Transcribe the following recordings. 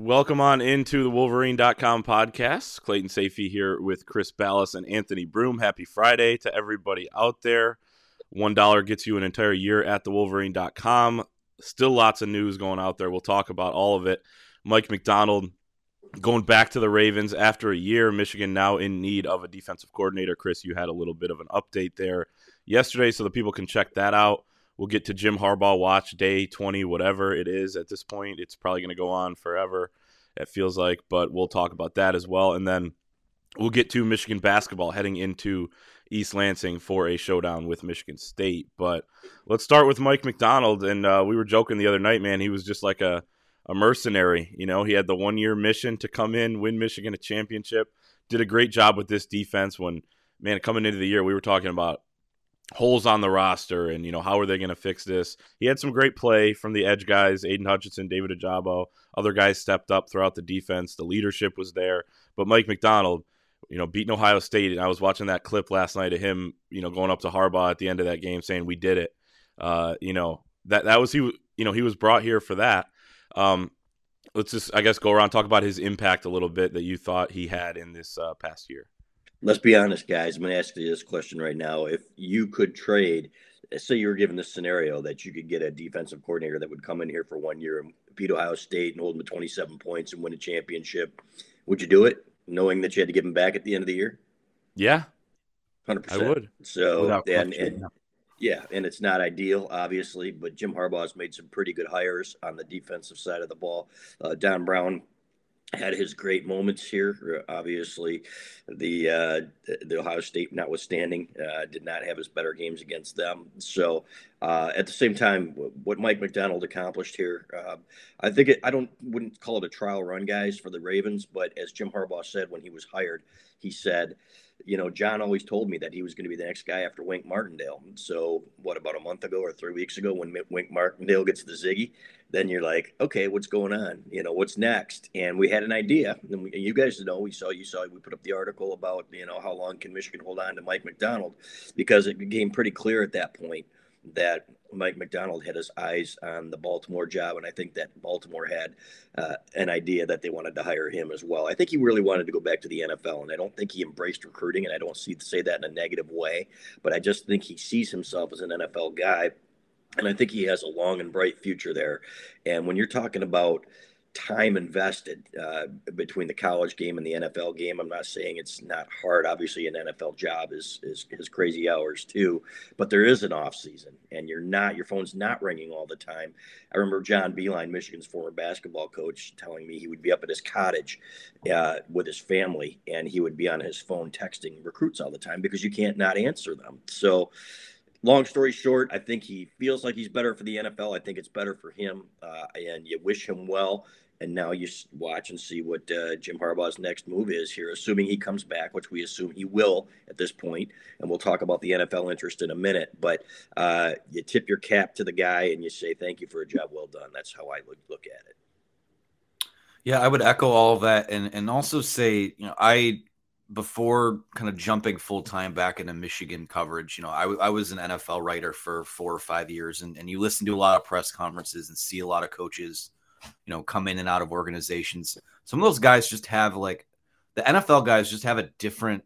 Welcome on into the Wolverine.com podcast. Clayton Sayfie here with Chris Balas and Anthony Broom. Happy Friday to everybody out there. $1 gets you an entire year at the Wolverine.com. Still lots of news going out there. We'll talk about all of it. Mike Macdonald going back to the Ravens after a year. Michigan now in need of a defensive coordinator. Chris, you had a little bit of an update there yesterday, so the people can check that out. We'll get to Jim Harbaugh watch day 20, whatever it is at this point. It's probably going to go on forever, it feels like, but we'll talk about that as well. And then we'll get to Michigan basketball heading into East Lansing for a showdown with Michigan State. But let's start with Mike Macdonald. And uh, we were joking the other night, man. He was just like a a mercenary. You know, he had the one year mission to come in, win Michigan a championship. Did a great job with this defense when, man, coming into the year, we were talking about holes on the roster and, you know, how are they going to fix this? He had some great play from the edge guys, Aidan Hutchinson, David Ojabo. Other guys stepped up throughout the defense. The leadership was there. But Mike Macdonald you know, beating Ohio State, and I was watching that clip last night of him, you know, going up to Harbaugh at the end of that game saying, we did it. Uh, you know, that, that was he, you know, he was brought here for that. Um, let's just, I guess, go around talk about his impact a little bit that you thought he had in this uh, past year. Let's be honest, guys. I'm going to ask you this question right now. If you could trade, say you were given this scenario that you could get a defensive coordinator that would come in here for one year and beat Ohio State and hold them to 27 points and win a championship, would you do it, knowing that you had to give him back at the end of the year? Yeah, hundred percent. I would. So and, and yeah, and it's not ideal, obviously, but Jim Harbaugh has made some pretty good hires on the defensive side of the ball. Uh, Don Brown had his great moments here. Uh, obviously, the uh, the Ohio State, notwithstanding, uh, did not have his better games against them. So, uh, at the same time, what Mike Macdonald accomplished here, uh, I think it, I don't wouldn't call it a trial run, guys, for the Ravens. But as Jim Harbaugh said when he was hired, he said you know, John always told me that he was going to be the next guy after Wink Martindale. So, what about a month ago or three weeks ago when Wink Martindale gets the Ziggy, then you're like, okay, what's going on? You know, what's next? And we had an idea. And, we, and you guys know, we saw, you saw, we put up the article about, you know, how long can Michigan hold on to Mike Macdonald because it became pretty clear at that point that Mike Macdonald had his eyes on the Baltimore job, and I think that Baltimore had uh, an idea that they wanted to hire him as well. I think he really wanted to go back to the NFL, and I don't think he embraced recruiting, and I don't see say that in a negative way, but I just think he sees himself as an NFL guy, and I think he has a long and bright future there. And when you're talking about time invested uh, between the college game and the NFL game. I'm not saying it's not hard. Obviously, an NFL job is is, is crazy hours too, but there is an off season, and you're not your phone's not ringing all the time. I remember John Beilein, Michigan's former basketball coach, telling me he would be up at his cottage uh, with his family, and he would be on his phone texting recruits all the time because you can't not answer them. So long story short, I think he feels like he's better for the NFL. I think it's better for him, uh, and you wish him well. And now you watch and see what uh, Jim Harbaugh's next move is here, assuming he comes back, which we assume he will at this point. And we'll talk about the NFL interest in a minute. But uh, you tip your cap to the guy and you say, thank you for a job well done. That's how I would look at it. Yeah, I would echo all of that. And, and also say, you know, I before kind of jumping full time back into Michigan coverage, you know, I, I was an NFL writer for four or five years, and, and you listen to a lot of press conferences and see a lot of coaches, you know, come in and out of organizations. Some of those guys just have like the NFL guys just have a different,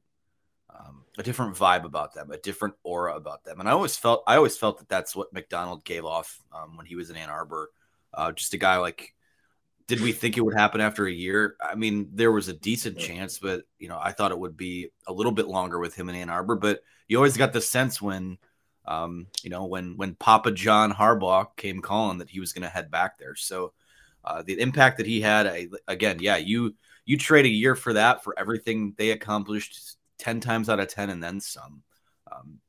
um, a different vibe about them, a different aura about them, and I always felt I always felt that that's what Macdonald gave off um, when he was in Ann Arbor. Uh, just a guy like did we think it would happen after a year? I mean, there was a decent chance, but you know, I thought it would be a little bit longer with him in Ann Arbor. But you always got the sense when, um, you know, when when Papa John Harbaugh came calling that he was going to head back there. So uh, the impact that he had, I, again, yeah, you you trade a year for that for everything they accomplished ten times out of ten and then some. Um,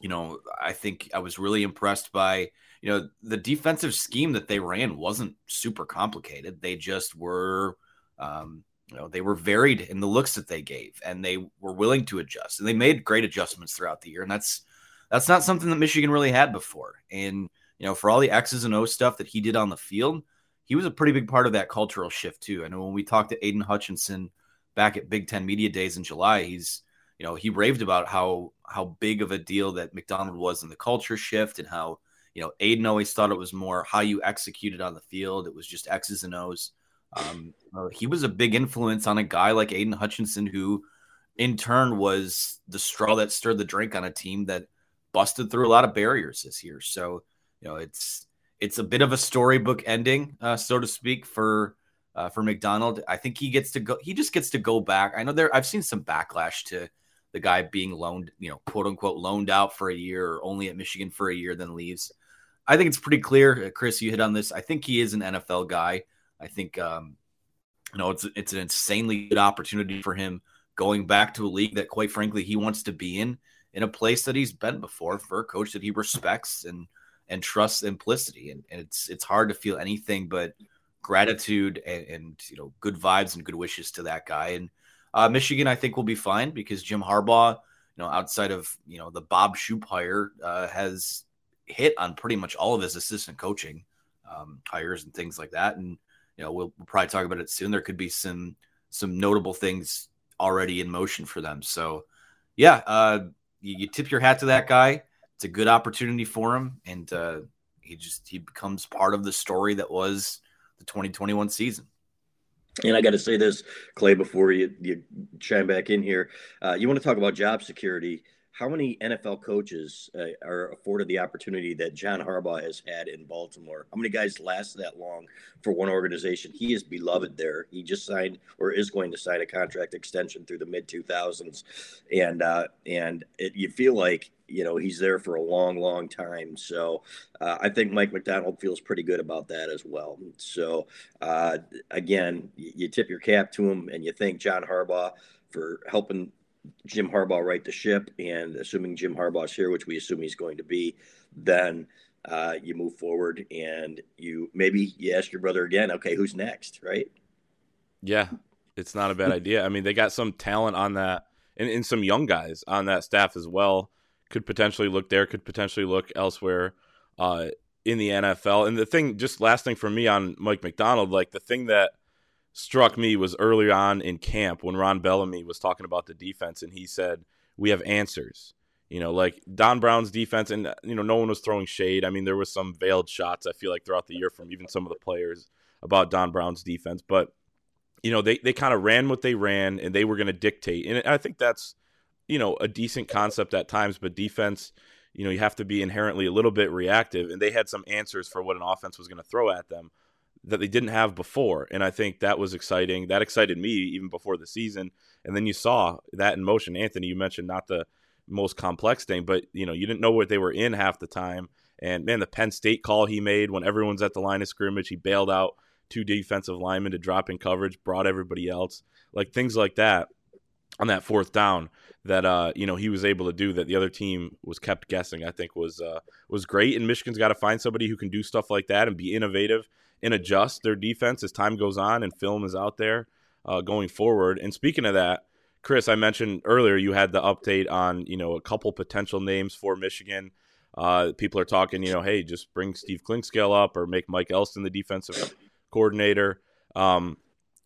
you know, I think I was really impressed by you know, the defensive scheme that they ran wasn't super complicated. They just were, um, you know, they were varied in the looks that they gave, and they were willing to adjust, and they made great adjustments throughout the year. And that's that's not something that Michigan really had before. And you know, for all the X's and O stuff that he did on the field, he was a pretty big part of that cultural shift too. Know when we talked to Aidan Hutchinson back at Big Ten Media Days in July, he's you know he raved about how how big of a deal that Macdonald was in the culture shift and how you know, Aidan always thought it was more how you executed on the field. It was just X's and O's. Um, uh, he was a big influence on a guy like Aidan Hutchinson, who in turn was the straw that stirred the drink on a team that busted through a lot of barriers this year. So, you know, it's it's a bit of a storybook ending, uh, so to speak, for uh, for Macdonald. I think he gets to go. He just gets to go back. I know there. I've seen some backlash to the guy being loaned, you know, quote unquote, loaned out for a year or only at Michigan for a year, then leaves. I think it's pretty clear, uh, Chris. You hit on this. I think he is an NFL guy. I think um, you know it's it's an insanely good opportunity for him going back to a league that, quite frankly, he wants to be in, in a place that he's been before for a coach that he respects and and trusts implicitly. And, and it's it's hard to feel anything but gratitude and, and, you know good vibes and good wishes to that guy. And uh, Michigan, I think, will be fine because Jim Harbaugh, you know, outside of you know the Bob Shoop hire, uh, has hit on pretty much all of his assistant coaching um, hires and things like that. And you know, we'll, we'll, probably talk about it soon. There could be some some notable things already in motion for them. So, yeah, uh, you, you, tip your hat to that guy. It's a good opportunity for him, and uh, he just he becomes part of the story that was the 2021 season. And I got to say this, Clay, before you, you chime back in here, uh, you want to talk about job security how many NFL coaches uh, are afforded the opportunity that John Harbaugh has had in Baltimore? How many guys last that long for one organization? He is beloved there. He just signed or is going to sign a contract extension through the mid 2000s, and uh, and it, you feel like you know he's there for a long, long time. So uh, I think Mike Macdonald feels pretty good about that as well. So uh, again, you tip your cap to him, and you thank John Harbaugh for helping Jim Harbaugh right the ship, and assuming Jim Harbaugh's here, which we assume he's going to be, then uh, you move forward and you maybe you ask your brother again, okay, who's next, right? Yeah, it's not a bad idea. I mean, they got some talent on that, and, and some young guys on that staff as well. Could potentially look there, could potentially look elsewhere uh, in the NFL. And the thing, just last thing for me on Mike Macdonald, like the thing that struck me was early on in camp when Ron Bellamy was talking about the defense and he said, We have answers. You know, like Don Brown's defense, and, you know, no one was throwing shade. I mean, there was some veiled shots, I feel like, throughout the year from even some of the players about Don Brown's defense. But, you know, they, they kind of ran what they ran and they were going to dictate. And I think that's, you know, a decent concept at times, but defense, you know, you have to be inherently a little bit reactive. And they had some answers for what an offense was going to throw at them that they didn't have before. And I think that was exciting. That excited me even before the season. And then you saw that in motion. Anthony, you mentioned not the most complex thing, but you know, you didn't know what they were in half the time. And man, the Penn State call he made when everyone's at the line of scrimmage, he bailed out two defensive linemen to drop in coverage, brought everybody else. Like things like that on that fourth down that uh, you know he was able to do that the other team was kept guessing. I think was uh, was great. And Michigan's got to find somebody who can do stuff like that and be innovative and adjust their defense as time goes on and film is out there uh, going forward. And speaking of that, Chris, I mentioned earlier you had the update on you know a couple potential names for Michigan. Uh, people are talking, you know, hey, just bring Steve Clinkscale up or make Mike Elston the defensive coordinator. Um,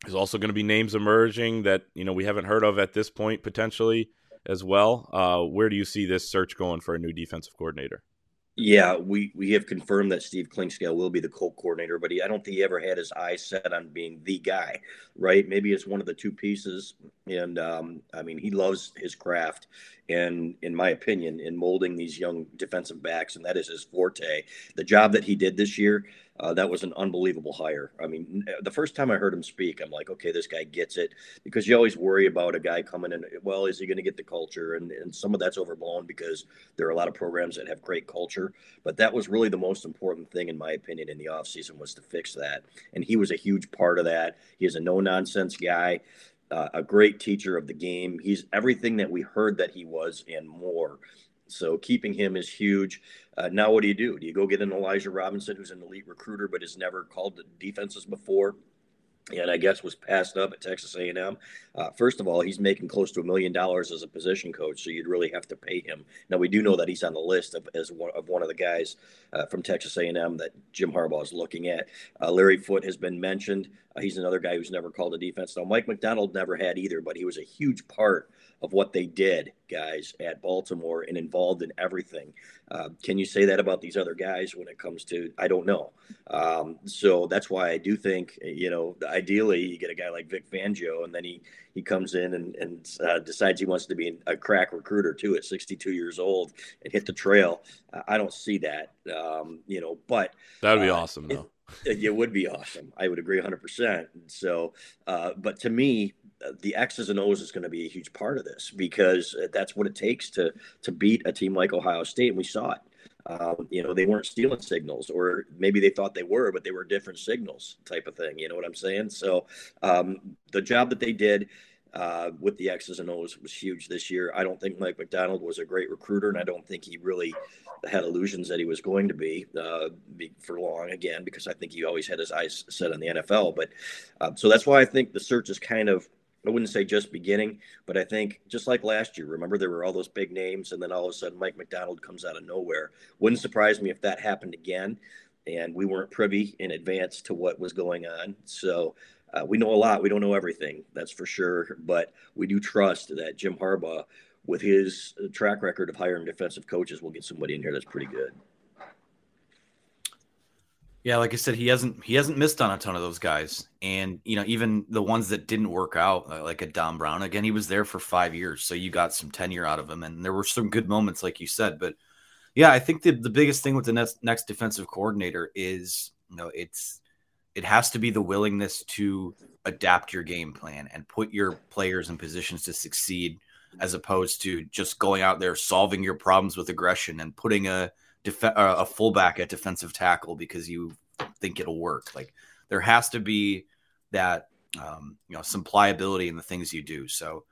there's also going to be names emerging that you know we haven't heard of at this point potentially as well. Uh, where do you see this search going for a new defensive coordinator? Yeah, we we have confirmed that Steve Clinkscale will be the Colt coordinator, but he, I don't think he ever had his eyes set on being the guy, right? Maybe it's one of the two pieces, and um, I mean he loves his craft, and in my opinion, in molding these young defensive backs, and that is his forte. The job that he did this year, uh, that was an unbelievable hire. I mean, the first time I heard him speak, I'm like, okay, this guy gets it, because you always worry about a guy coming in. Well, is he going to get the culture? And and some of that's overblown because there are a lot of programs that have great culture, but that was really the most important thing, in my opinion, in the offseason was to fix that, and he was a huge part of that. He is a no nonsense guy uh, a great teacher of the game. He's everything that we heard that he was and more. So keeping him is huge. Uh, now, what do you do? Do you go get an Elijah Robinson, who's an elite recruiter but has never called the defenses before? and I guess was passed up at Texas A&M. Uh, first of all, he's making close to a million dollars as a position coach, so you'd really have to pay him. Now we do know that he's on the list of as one of one of the guys uh, from Texas A&M that Jim Harbaugh is looking at. Uh, Larry Foote has been mentioned. Uh, he's another guy who's never called a defense. Now Mike Macdonald never had either, but he was a huge part of what they did, guys, at Baltimore and involved in everything. Uh, can you say that about these other guys when it comes to? I don't know. Um, so that's why I do think you know ideally you get a guy like Vic Fangio and then he he comes in and, and uh, decides he wants to be a crack recruiter too at 62 years old and hit the trail. I don't see that, um, you know, but that would be uh, awesome though. It, it, would be awesome. I would agree 100%. So, uh, but to me, the X's and O's is going to be a huge part of this because that's what it takes to to beat a team like Ohio State, and we saw it. Um, you know, they weren't stealing signals, or maybe they thought they were, but they were different signals, type of thing. You know what I'm saying? So um, the job that they did uh, with the X's and O's was huge this year. I don't think Mike Macdonald was a great recruiter, and I don't think he really had illusions that he was going to be, uh, be for long again because I think he always had his eyes set on the NFL. But uh, so that's why I think the search is kind of I wouldn't say just beginning, but I think just like last year, remember there were all those big names, and then all of a sudden Mike Macdonald comes out of nowhere. Wouldn't surprise me if that happened again, and we weren't privy in advance to what was going on. So uh, we know a lot. We don't know everything, that's for sure, but we do trust that Jim Harbaugh, with his track record of hiring defensive coaches, will get somebody in here that's pretty good. Yeah, like I said, he hasn't he hasn't missed on a ton of those guys, and you know even the ones that didn't work out, uh, like a Don Brown. Again, he was there for five years, so you got some tenure out of him, and there were some good moments, like you said. But yeah, I think the the biggest thing with the next next defensive coordinator is you know it's it has to be the willingness to adapt your game plan and put your players in positions to succeed, as opposed to just going out there solving your problems with aggression and putting a def- a fullback at defensive tackle because you think it'll work. Like there has to be that um, you know some pliability in the things you do. So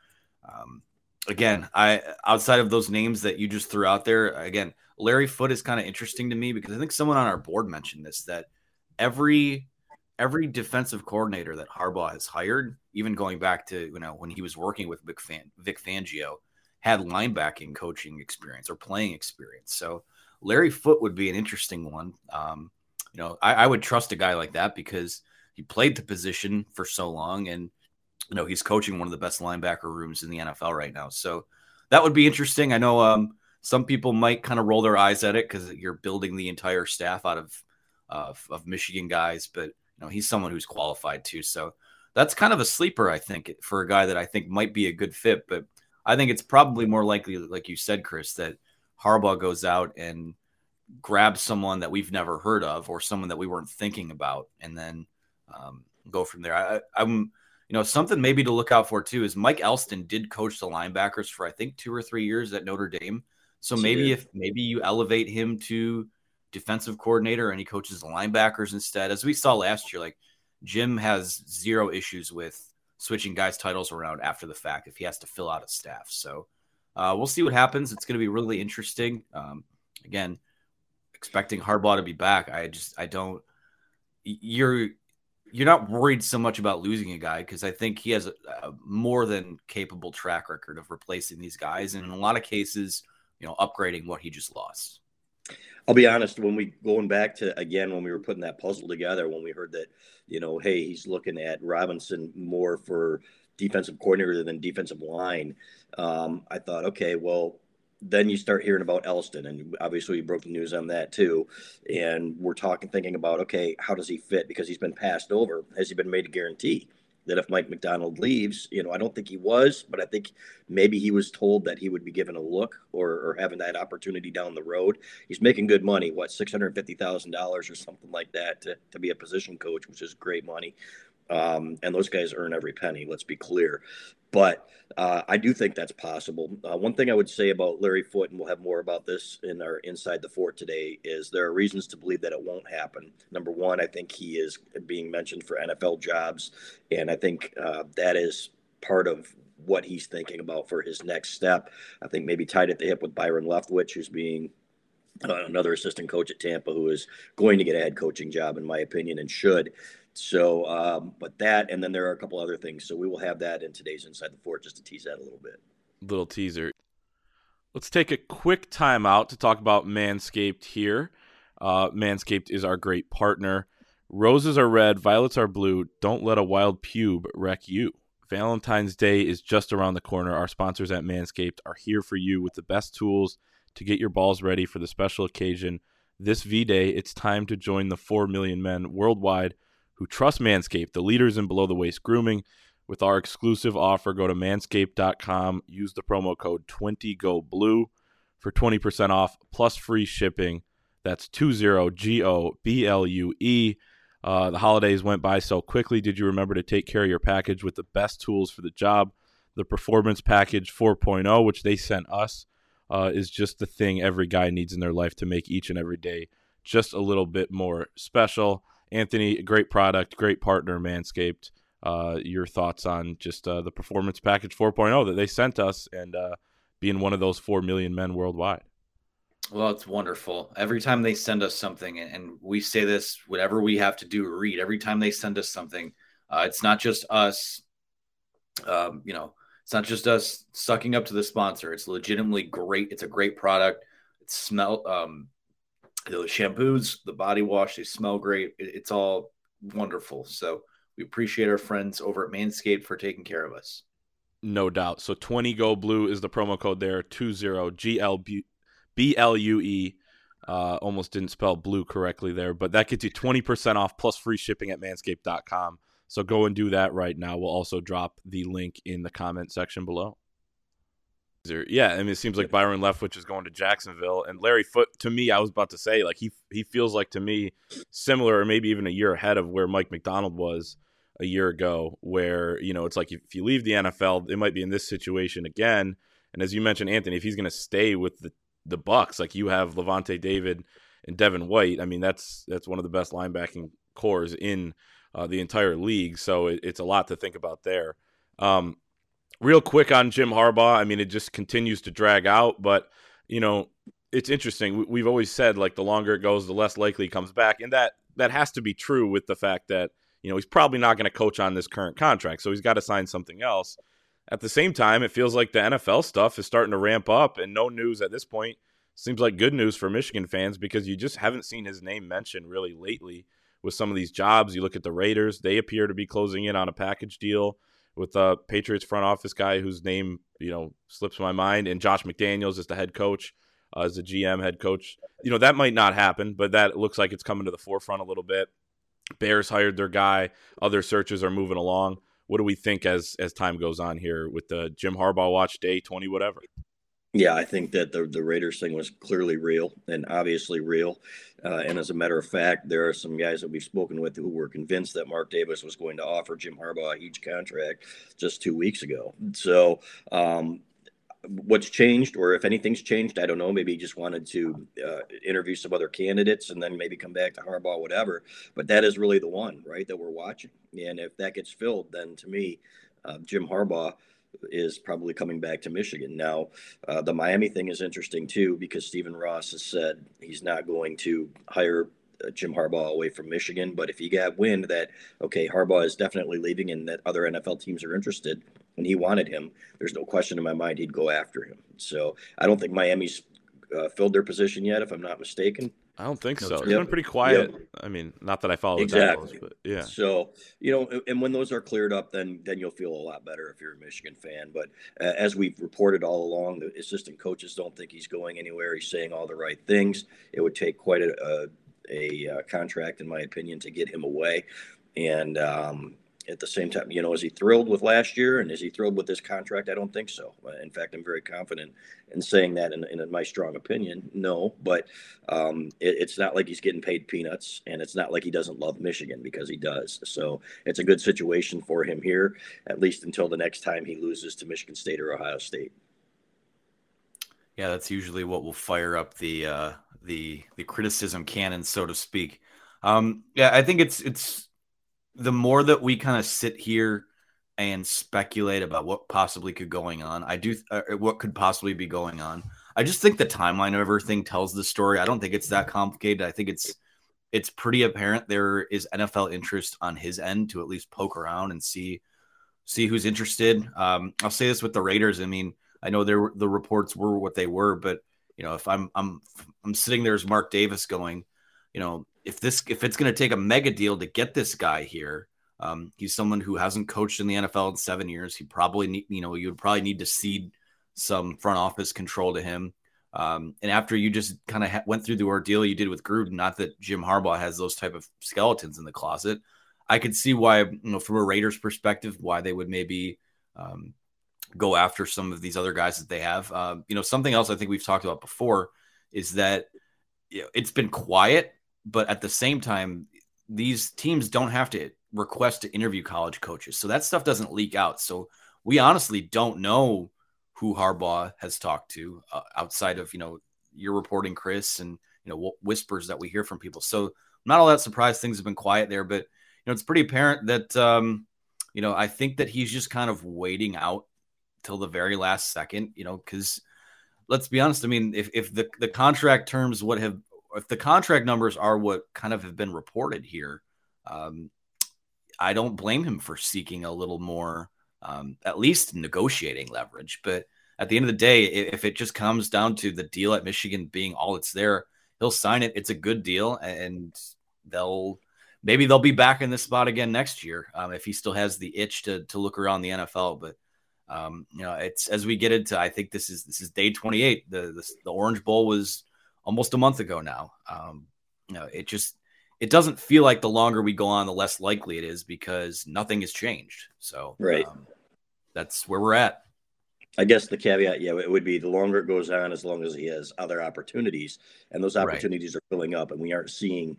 um, again, I outside of those names that you just threw out there, again, Larry Foote is kind of interesting to me because I think someone on our board mentioned this that every every defensive coordinator that Harbaugh has hired, even going back to you know when he was working with Vic, Fan, Vic Fangio, had linebacking coaching experience or playing experience. So Larry Foote would be an interesting one. Um, you know, I, I, would trust a guy like that because he played the position for so long, and you know he's coaching one of the best linebacker rooms in the NFL right now. So that would be interesting. I know um, some people might kind of roll their eyes at it because you're building the entire staff out of, uh, of Michigan guys, but you know he's someone who's qualified too. So that's kind of a sleeper, I think, for a guy that I think might be a good fit. But I think it's probably more likely, like you said, Chris, that Harbaugh goes out and grabs someone that we've never heard of or someone that we weren't thinking about, and then um, go from there. I, I'm, you know, something maybe to look out for too is Mike Elston did coach the linebackers for I think two or three years at Notre Dame. So maybe if maybe you elevate him to defensive coordinator and he coaches the linebackers instead, as we saw last year, like Jim has zero issues with switching guys' titles around after the fact if he has to fill out a staff. So uh, we'll see what happens. It's going to be really interesting. Um, again, expecting Harbaugh to be back. I just I don't. You're you're not worried so much about losing a guy because I think he has a, a, more than capable track record of replacing these guys, and in a lot of cases, you know, upgrading what he just lost. I'll be honest. When we going back to again when we were putting that puzzle together, when we heard that, you know, hey, he's looking at Robinson more for defensive coordinator than defensive line. Um, I thought, okay, well, then you start hearing about Elston, and obviously you broke the news on that too. And we're talking, thinking about, okay, how does he fit? Because he's been passed over. Has he been made a guarantee that if Mike Macdonald leaves, you know, I don't think he was, but I think maybe he was told that he would be given a look or, or having that opportunity down the road. He's making good money, what six hundred fifty thousand dollars or something like that to, to be a position coach, which is great money. Um, and those guys earn every penny. Let's be clear. But uh, I do think that's possible. Uh, one thing I would say about Larry Foote, and we'll have more about this in our Inside the Fort today, is there are reasons to believe that it won't happen. Number one, I think he is being mentioned for NFL jobs, and I think uh, that is part of what he's thinking about for his next step. I think maybe tied at the hip with Byron Leftwich, who's being uh, another assistant coach at Tampa, who is going to get a head coaching job, in my opinion, and should. So, um, but that, and then there are a couple other things. So we will have that in today's Inside the Fort just to tease that a little bit. Little teaser. Let's take a quick time out to talk about Manscaped here. Uh, Manscaped is our great partner. Roses are red, violets are blue. Don't let a wild pube wreck you. Valentine's Day is just around the corner. Our sponsors at Manscaped are here for you with the best tools to get your balls ready for the special occasion. This V Day, it's time to join the 4 million men worldwide who trust Manscaped, the leaders in below the waist grooming. With our exclusive offer, go to manscaped.com, use the promo code 20GOBLUE for 20% off plus free shipping. That's 20 G O B L U E. Uh, the holidays went by so quickly. Did you remember to take care of your package with the best tools for the job? The Performance Package 4.0, which they sent us, uh, is just the thing every guy needs in their life to make each and every day just a little bit more special. Anthony, great product, great partner, Manscaped. Uh, your thoughts on just uh, the Performance Package 4.0 that they sent us and uh, being one of those 4 million men worldwide? Well, it's wonderful. Every time they send us something, and we say this, whatever we have to do, read. Every time they send us something, uh, it's not just us. Um, you know, it's not just us sucking up to the sponsor. It's legitimately great. It's a great product. It smell. Um, the shampoos, the body wash, they smell great. It, it's all wonderful. So we appreciate our friends over at Manscaped for taking care of us. No doubt. So 20 Go Blue is the promo code there. 20 GL B L U E. Uh, almost didn't spell blue correctly there, but that gets you 20% off plus free shipping at manscaped.com. So go and do that right now. We'll also drop the link in the comment section below. Yeah, I mean, it seems like Byron Leftwich is going to Jacksonville, and Larry Foote. To me, I was about to say, like he he feels like to me similar, or maybe even a year ahead of where Mike Macdonald was a year ago. Where you know it's like if you leave the NFL, it might be in this situation again. And as you mentioned, Anthony, if he's going to stay with the the Bucks, like you have Lavonte David and Devin White. I mean, that's that's one of the best linebacking cores in uh, the entire league. So it, it's a lot to think about there. Um, real quick on Jim Harbaugh. I mean, it just continues to drag out, but you know, it's interesting. We've always said like the longer it goes, the less likely he comes back, and that that has to be true with the fact that you know he's probably not going to coach on this current contract, so he's got to sign something else. At the same time, it feels like the NFL stuff is starting to ramp up, and no news at this point seems like good news for Michigan fans because you just haven't seen his name mentioned really lately with some of these jobs. You look at the Raiders; they appear to be closing in on a package deal with a Patriots front office guy whose name you know slips my mind, and Josh McDaniels is the head coach, uh, as the GM head coach. You know that might not happen, but that looks like it's coming to the forefront a little bit. Bears hired their guy. Other searches are moving along what do we think as as time goes on here with the Jim Harbaugh watch day twenty whatever? Yeah, I think that the the Raiders thing was clearly real and obviously real. Uh, and as a matter of fact, there are some guys that we've spoken with who were convinced that Mark Davis was going to offer Jim Harbaugh a huge contract just two weeks ago. So um, what's changed or if anything's changed i don't know maybe he just wanted to uh, interview some other candidates and then maybe come back to harbaugh whatever but that is really the one right that we're watching and if that gets filled then to me uh, jim harbaugh is probably coming back to michigan now uh, the miami thing is interesting too because stephen ross has said he's not going to hire uh, Jim Harbaugh away from Michigan. But if he got wind that okay, Harbaugh is definitely leaving and that other NFL teams are interested, and he wanted him, there's no question in my mind he'd go after him. So I don't think Miami's uh, filled their position yet, if I'm not mistaken. I don't think so. It's yep. been pretty quiet. Yep. I mean, not that I follow exactly, close, but yeah. So you know, and when those are cleared up, then then you'll feel a lot better if you're a Michigan fan. But uh, as we've reported all along, the assistant coaches don't think he's going anywhere. He's saying all the right things. It would take quite a, a a uh, contract, in my opinion, to get him away. And um, at the same time, you know, is he thrilled with last year and is he thrilled with this contract? I don't think so. Uh, in fact, I'm very confident in saying that in, in my strong opinion. No, but um, it, it's not like he's getting paid peanuts and it's not like he doesn't love Michigan because he does. So it's a good situation for him here, at least until the next time he loses to Michigan State or Ohio State. Yeah, that's usually what will fire up the uh, the the criticism cannon, so to speak. Um, yeah, I think it's it's the more that we kind of sit here and speculate about what possibly could going on. I do uh, what could possibly be going on. I just think the timeline of everything tells the story. I don't think it's that complicated. I think it's it's pretty apparent there is NFL interest on his end to at least poke around and see see who's interested. Um, I'll say this with the Raiders. I mean, I know there the reports were what they were, but you know, if I'm I'm I'm sitting there as Mark Davis going, you know, if this if it's going to take a mega deal to get this guy here, um, he's someone who hasn't coached in the NFL in seven years. He probably need, you know, you would probably need to cede some front office control to him. Um, and after you just kind of ha- went through the ordeal you did with Gruden, not that Jim Harbaugh has those type of skeletons in the closet, I could see why, you know, from a Raiders perspective, why they would maybe um, go after some of these other guys that they have. Uh, you know, something else I think we've talked about before is that you know, it's been quiet, but at the same time, these teams don't have to request to interview college coaches, so that stuff doesn't leak out. So we honestly don't know who Harbaugh has talked to uh, outside of you know your reporting, Chris, and you know whispers that we hear from people. So not all that surprised things have been quiet there, but you know it's pretty apparent that um, you know I think that he's just kind of waiting out till the very last second, you know, because let's be honest. I mean, if if the the contract terms would have if the contract numbers are what kind of have been reported here, um, I don't blame him for seeking a little more um, at least negotiating leverage. But at the end of the day, if it just comes down to the deal at Michigan being all it's there, he'll sign it. It's a good deal, and they'll maybe they'll be back in this spot again next year um, if he still has the itch to to look around the NFL. But um, you know, it's as we get into, I think this is this is day 28. The the, the Orange Bowl was almost a month ago now. Um, you know, it just it doesn't feel like the longer we go on, the less likely it is because nothing has changed. So right, um, that's where we're at. I guess the caveat, yeah, it would be the longer it goes on, as long as he has other opportunities, and those opportunities right. are filling up, and we aren't seeing,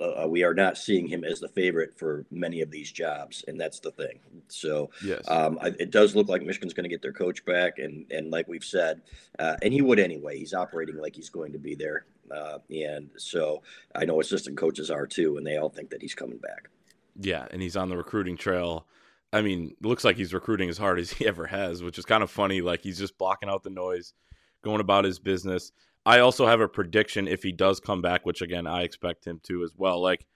uh, we are not seeing him as the favorite for many of these jobs, and that's the thing. So, yes, um, I, it does look like Michigan's going to get their coach back, and and like we've said, uh, and he would anyway. He's operating like he's going to be there, uh, and so I know assistant coaches are too, and they all think that he's coming back. Yeah, and he's on the recruiting trail I mean, looks like he's recruiting as hard as he ever has, which is kind of funny. Like he's just blocking out the noise, going about his business. I also have a prediction if he does come back, which again I expect him to as well. Like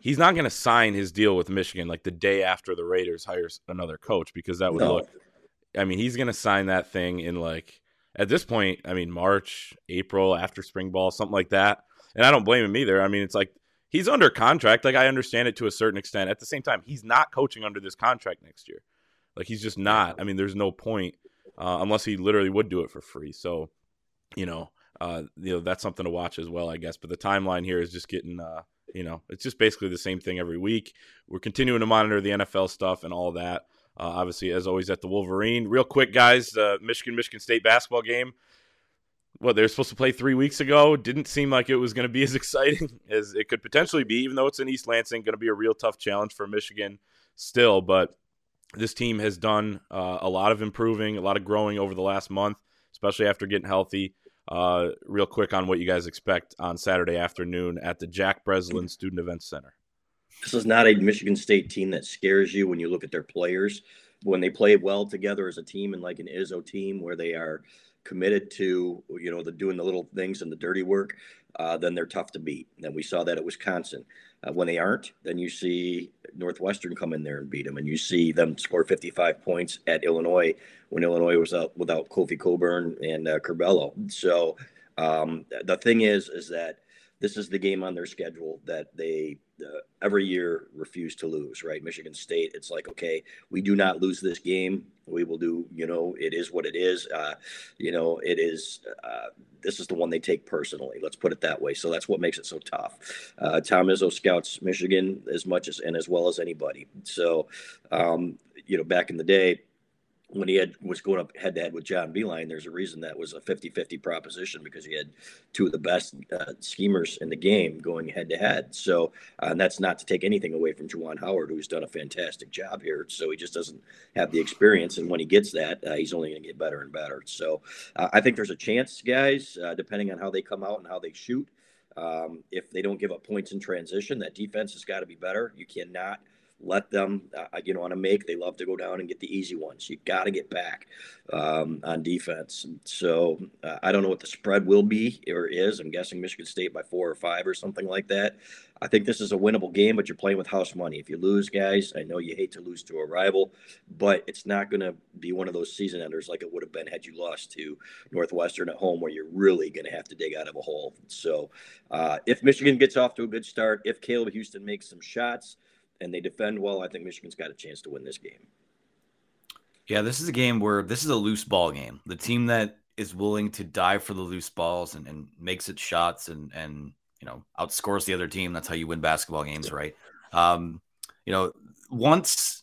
he's not going to sign his deal with Michigan like the day after the Raiders hires another coach because that would no. look. I mean, he's going to sign that thing in like at this point. I mean, March, April, after spring ball, something like that. And I don't blame him either. I mean, it's like he's under contract. Like I understand it to a certain extent. At the same time, he's not coaching under this contract next year. Like he's just not. I mean, there's no point uh, unless he literally would do it for free. So, you know, uh, you know that's something to watch as well, I guess. But the timeline here is just getting, uh, you know, it's just basically the same thing every week. We're continuing to monitor the NFL stuff and all that. Uh, obviously, as always, at the Wolverine. Real quick, guys, uh, Michigan Michigan State basketball game what they were supposed to play three weeks ago didn't seem like it was going to be as exciting as it could potentially be, even though it's in East Lansing, going to be a real tough challenge for Michigan still. But this team has done uh, a lot of improving, a lot of growing over the last month, especially after getting healthy. Uh, real quick on what you guys expect on Saturday afternoon at the Jack Breslin Student Events Center. This is not a Michigan State team that scares you when you look at their players. When they play well together as a team and like an Izzo team where they are – committed to you know the doing the little things and the dirty work, uh, then they're tough to beat. And we saw that at Wisconsin. Uh, when they aren't, then you see Northwestern come in there and beat them, and you see them score 55 points at Illinois when Illinois was out without Kofi Cockburn and uh, Curbelo. So um, the thing is, is that this is the game on their schedule that they uh, every year refuse to lose, right? Michigan State, it's like, okay, we do not lose this game. We will do, you know, it is what it is. Uh, you know, it is, uh, this is the one they take personally. Let's put it that way. So that's what makes it so tough. Uh, Tom Izzo scouts Michigan as much as and as well as anybody. So, um, you know, back in the day, when he had was going up head to head with John Beilein, there's a reason that was a 50-50 proposition because he had two of the best uh, schemers in the game going head to head. So, uh, and that's not to take anything away from Juwan Howard, who's done a fantastic job here. So he just doesn't have the experience, and when he gets that, uh, he's only going to get better and better. So, uh, I think there's a chance, guys, uh, depending on how they come out and how they shoot. Um, if they don't give up points in transition, that defense has got to be better. You cannot let them, uh, you know, on a make. They love to go down and get the easy ones. You got to get back um, on defense. So uh, I don't know what the spread will be or is. I'm guessing Michigan State by four or five or something like that. I think this is a winnable game, but you're playing with house money. If you lose, guys, I know you hate to lose to a rival, but it's not going to be one of those season enders like it would have been had you lost to Northwestern at home, where you're really going to have to dig out of a hole. So uh, if Michigan gets off to a good start, if Caleb Houstan makes some shots and they defend well, I think Michigan's got a chance to win this game. Yeah, this is a game where this is a loose ball game. The team that is willing to dive for the loose balls and, and makes its shots and and you know outscores the other team. That's how you win basketball games, right? Um, you know, once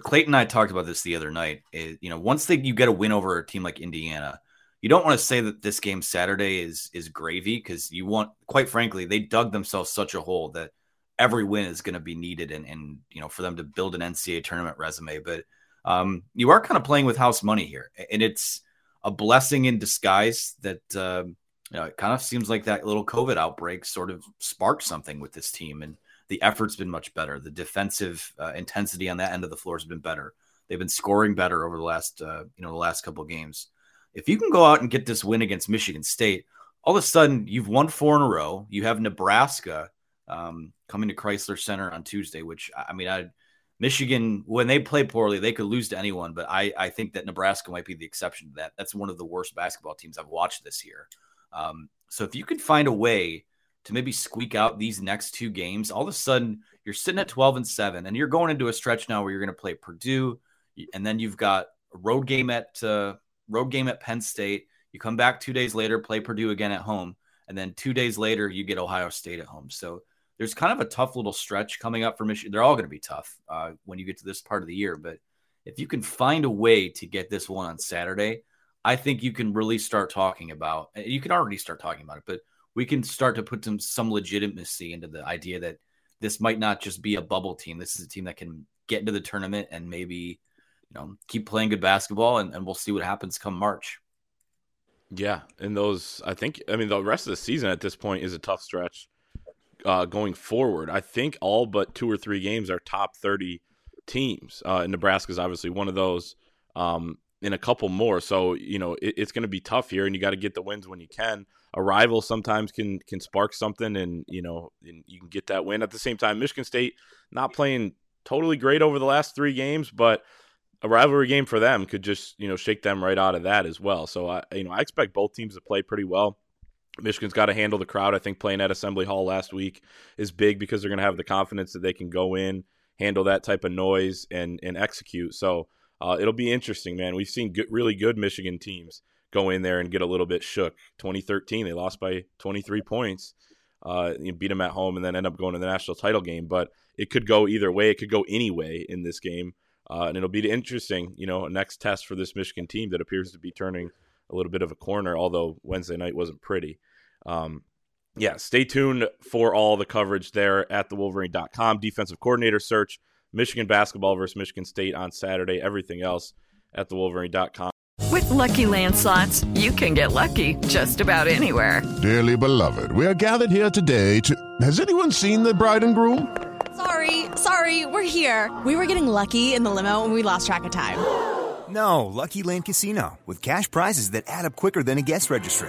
Clayton and I talked about this the other night. It, you know, once they, you get a win over a team like Indiana, you don't want to say that this game Saturday is is gravy because you want, quite frankly, they dug themselves such a hole that every win is going to be needed and and you know for them to build an NCAA tournament resume. But um, you are kind of playing with house money here, and it's a blessing in disguise that uh, you know it kind of seems like that little COVID outbreak sort of sparked something with this team, and the effort's been much better. The defensive uh, intensity on that end of the floor has been better. They've been scoring better over the last uh, you know the last couple games. If you can go out and get this win against Michigan State, all of a sudden you've won four in a row. You have Nebraska um, coming to Crisler Center on Tuesday, which I mean, I Michigan when they play poorly, they could lose to anyone, but I I think that Nebraska might be the exception to that. That's one of the worst basketball teams I've watched this year. Um, so if you could find a way to maybe squeak out these next two games, all of a sudden you're sitting at 12 and 7 and you're going into a stretch now where you're going to play Purdue and then you've got a road game at uh, road game at Penn State. You come back 2 days later, play Purdue again at home, and then 2 days later you get Ohio State at home. So there's kind of a tough little stretch coming up for Michigan. They're all going to be tough uh, when you get to this part of the year, but if you can find a way to get this one on Saturday, I think you can really start talking about. You can already start talking about it, but we can start to put some some legitimacy into the idea that this might not just be a bubble team. This is a team that can get into the tournament and maybe you know keep playing good basketball, and, and we'll see what happens come March. Yeah, and those I think I mean the rest of the season at this point is a tough stretch uh, going forward. I think all but two or three games are top 30 teams. Uh, and Nebraska is obviously one of those, um, a couple more. So, you know, it, it's going to be tough here, and you got to get the wins when you can. A rival sometimes can can spark something, and, you know, and you can get that win. At the same time, Michigan State not playing totally great over the last three games, but a rivalry game for them could just, you know, shake them right out of that as well. So, I, you know, I expect both teams to play pretty well. Michigan's got to handle the crowd. I think playing at Assembly Hall last week is big because they're going to have the confidence that they can go in, handle that type of noise, and and execute. So uh, it'll be interesting, man. We've seen good, really good Michigan teams go in there and get a little bit shook. 2013, they lost by 23 points. Uh, you beat them at home and then end up going to the national title game. But it could go either way. It could go any way in this game, uh, and it'll be interesting. You know, a next test for this Michigan team that appears to be turning a little bit of a corner. Although Wednesday night wasn't pretty. Um, yeah, stay tuned for all the coverage there at thewolverine.com. Defensive coordinator search, Michigan basketball versus Michigan State on Saturday. Everything else at thewolverine.com. With lucky landslots, you can get lucky just about anywhere. Dearly beloved, we are gathered here today to. Has anyone seen the bride and groom? Sorry, sorry, we're here. We were getting lucky in the limo and we lost track of time. No, Lucky Land Casino, with cash prizes that add up quicker than a guest registry